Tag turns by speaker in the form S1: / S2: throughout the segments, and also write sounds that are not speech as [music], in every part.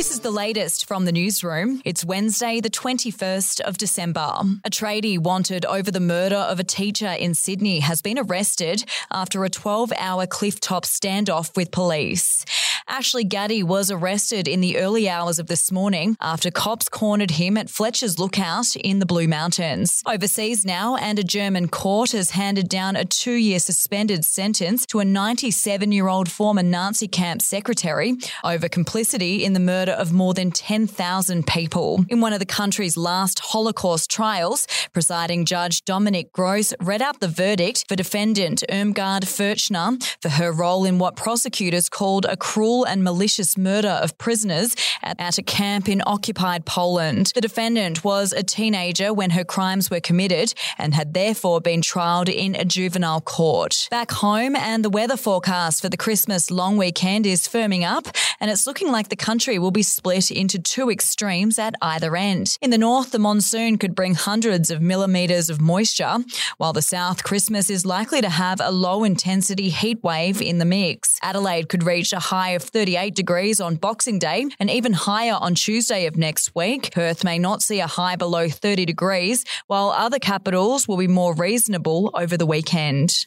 S1: This is the latest from the newsroom. It's Wednesday, the 21st of December. A tradie wanted over the murder of a teacher in Sydney has been arrested after a 12 hour clifftop standoff with police. Ashley Gaddy was arrested in the early hours of this morning after cops cornered him at Fletcher's Lookout in the Blue Mountains. Overseas now, and a German court has handed down a two year suspended sentence to a 97 year old former Nazi camp secretary over complicity in the murder of more than 10,000 people. In one of the country's last Holocaust trials, presiding judge Dominik Gross read out the verdict for defendant Irmgard Furchner for her role in what prosecutors called a cruel and malicious murder of prisoners at, a camp in occupied Poland. The defendant was a teenager when her crimes were committed and had therefore been trialled in a juvenile court. Back home, and the weather forecast for the Christmas long weekend is firming up, and it's looking like the country will be split into two extremes at either end. In the north, the monsoon could bring hundreds of millimetres of moisture, while the south, Christmas is likely to have a low intensity heat wave in the mix. Adelaide could reach a high of 38 degrees on Boxing Day and even higher on Tuesday of next week. Perth may not see a high below 30 degrees, while other capitals will be more reasonable over the weekend.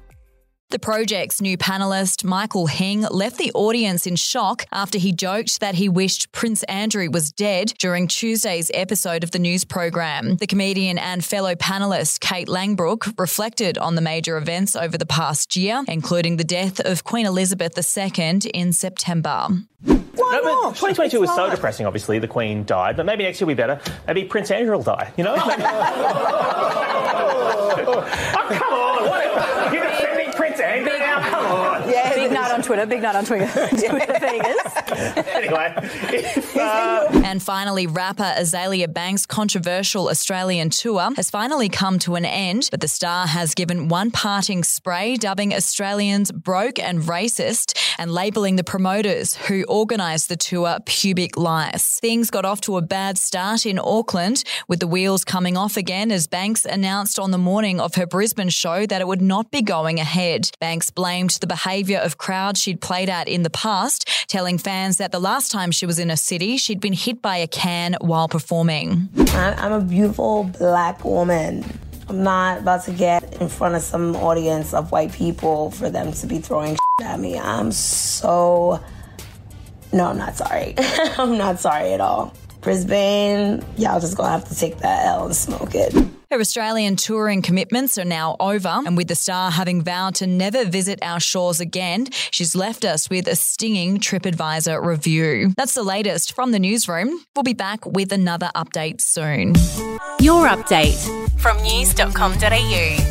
S1: The project's new panelist, Michael Hing, left the audience in shock after he joked that he wished Prince Andrew was dead during Tuesday's episode of the news program. The comedian and fellow panelist, Kate Langbroek, reflected on the major events over the past year, including the death of Queen Elizabeth II in September.
S2: No, but 2022 was so depressing, obviously. The Queen died, but maybe next year will be better. Maybe Prince Andrew will die, you know? [laughs] [laughs] oh, come on, what? You're defending Prince Andrew now? Come on.
S3: big night on Twitter. Big night on Twitter. [laughs] Twitter fingers.
S2: Anyway, if, uh,
S1: And finally, rapper Azealia Banks' controversial Australian tour has finally come to an end, but the star has given one parting spray, dubbing Australians broke and racist and labelling the promoters who organised the tour pubic lice. Things got off to a bad start in Auckland, with the wheels coming off again as Banks announced on the morning of her Brisbane show that it would not be going ahead. Banks blamed the behaviour of crowds she'd played at in the past, telling fans that the last time she was in a city, she'd been hit by a can while performing.
S4: I'm a beautiful black woman. I'm not about to get in front of some audience of white people for them to be throwing [laughs] at me. I'm so. No, I'm not sorry. [laughs] I'm not sorry at all. Brisbane, y'all just gonna have to take that L and smoke it.
S1: Her Australian touring commitments are now over, and with the star having vowed to never visit our shores again, she's left us with a stinging TripAdvisor review. That's the latest from the newsroom. We'll be back with another update soon.
S5: Your update from news.com.au.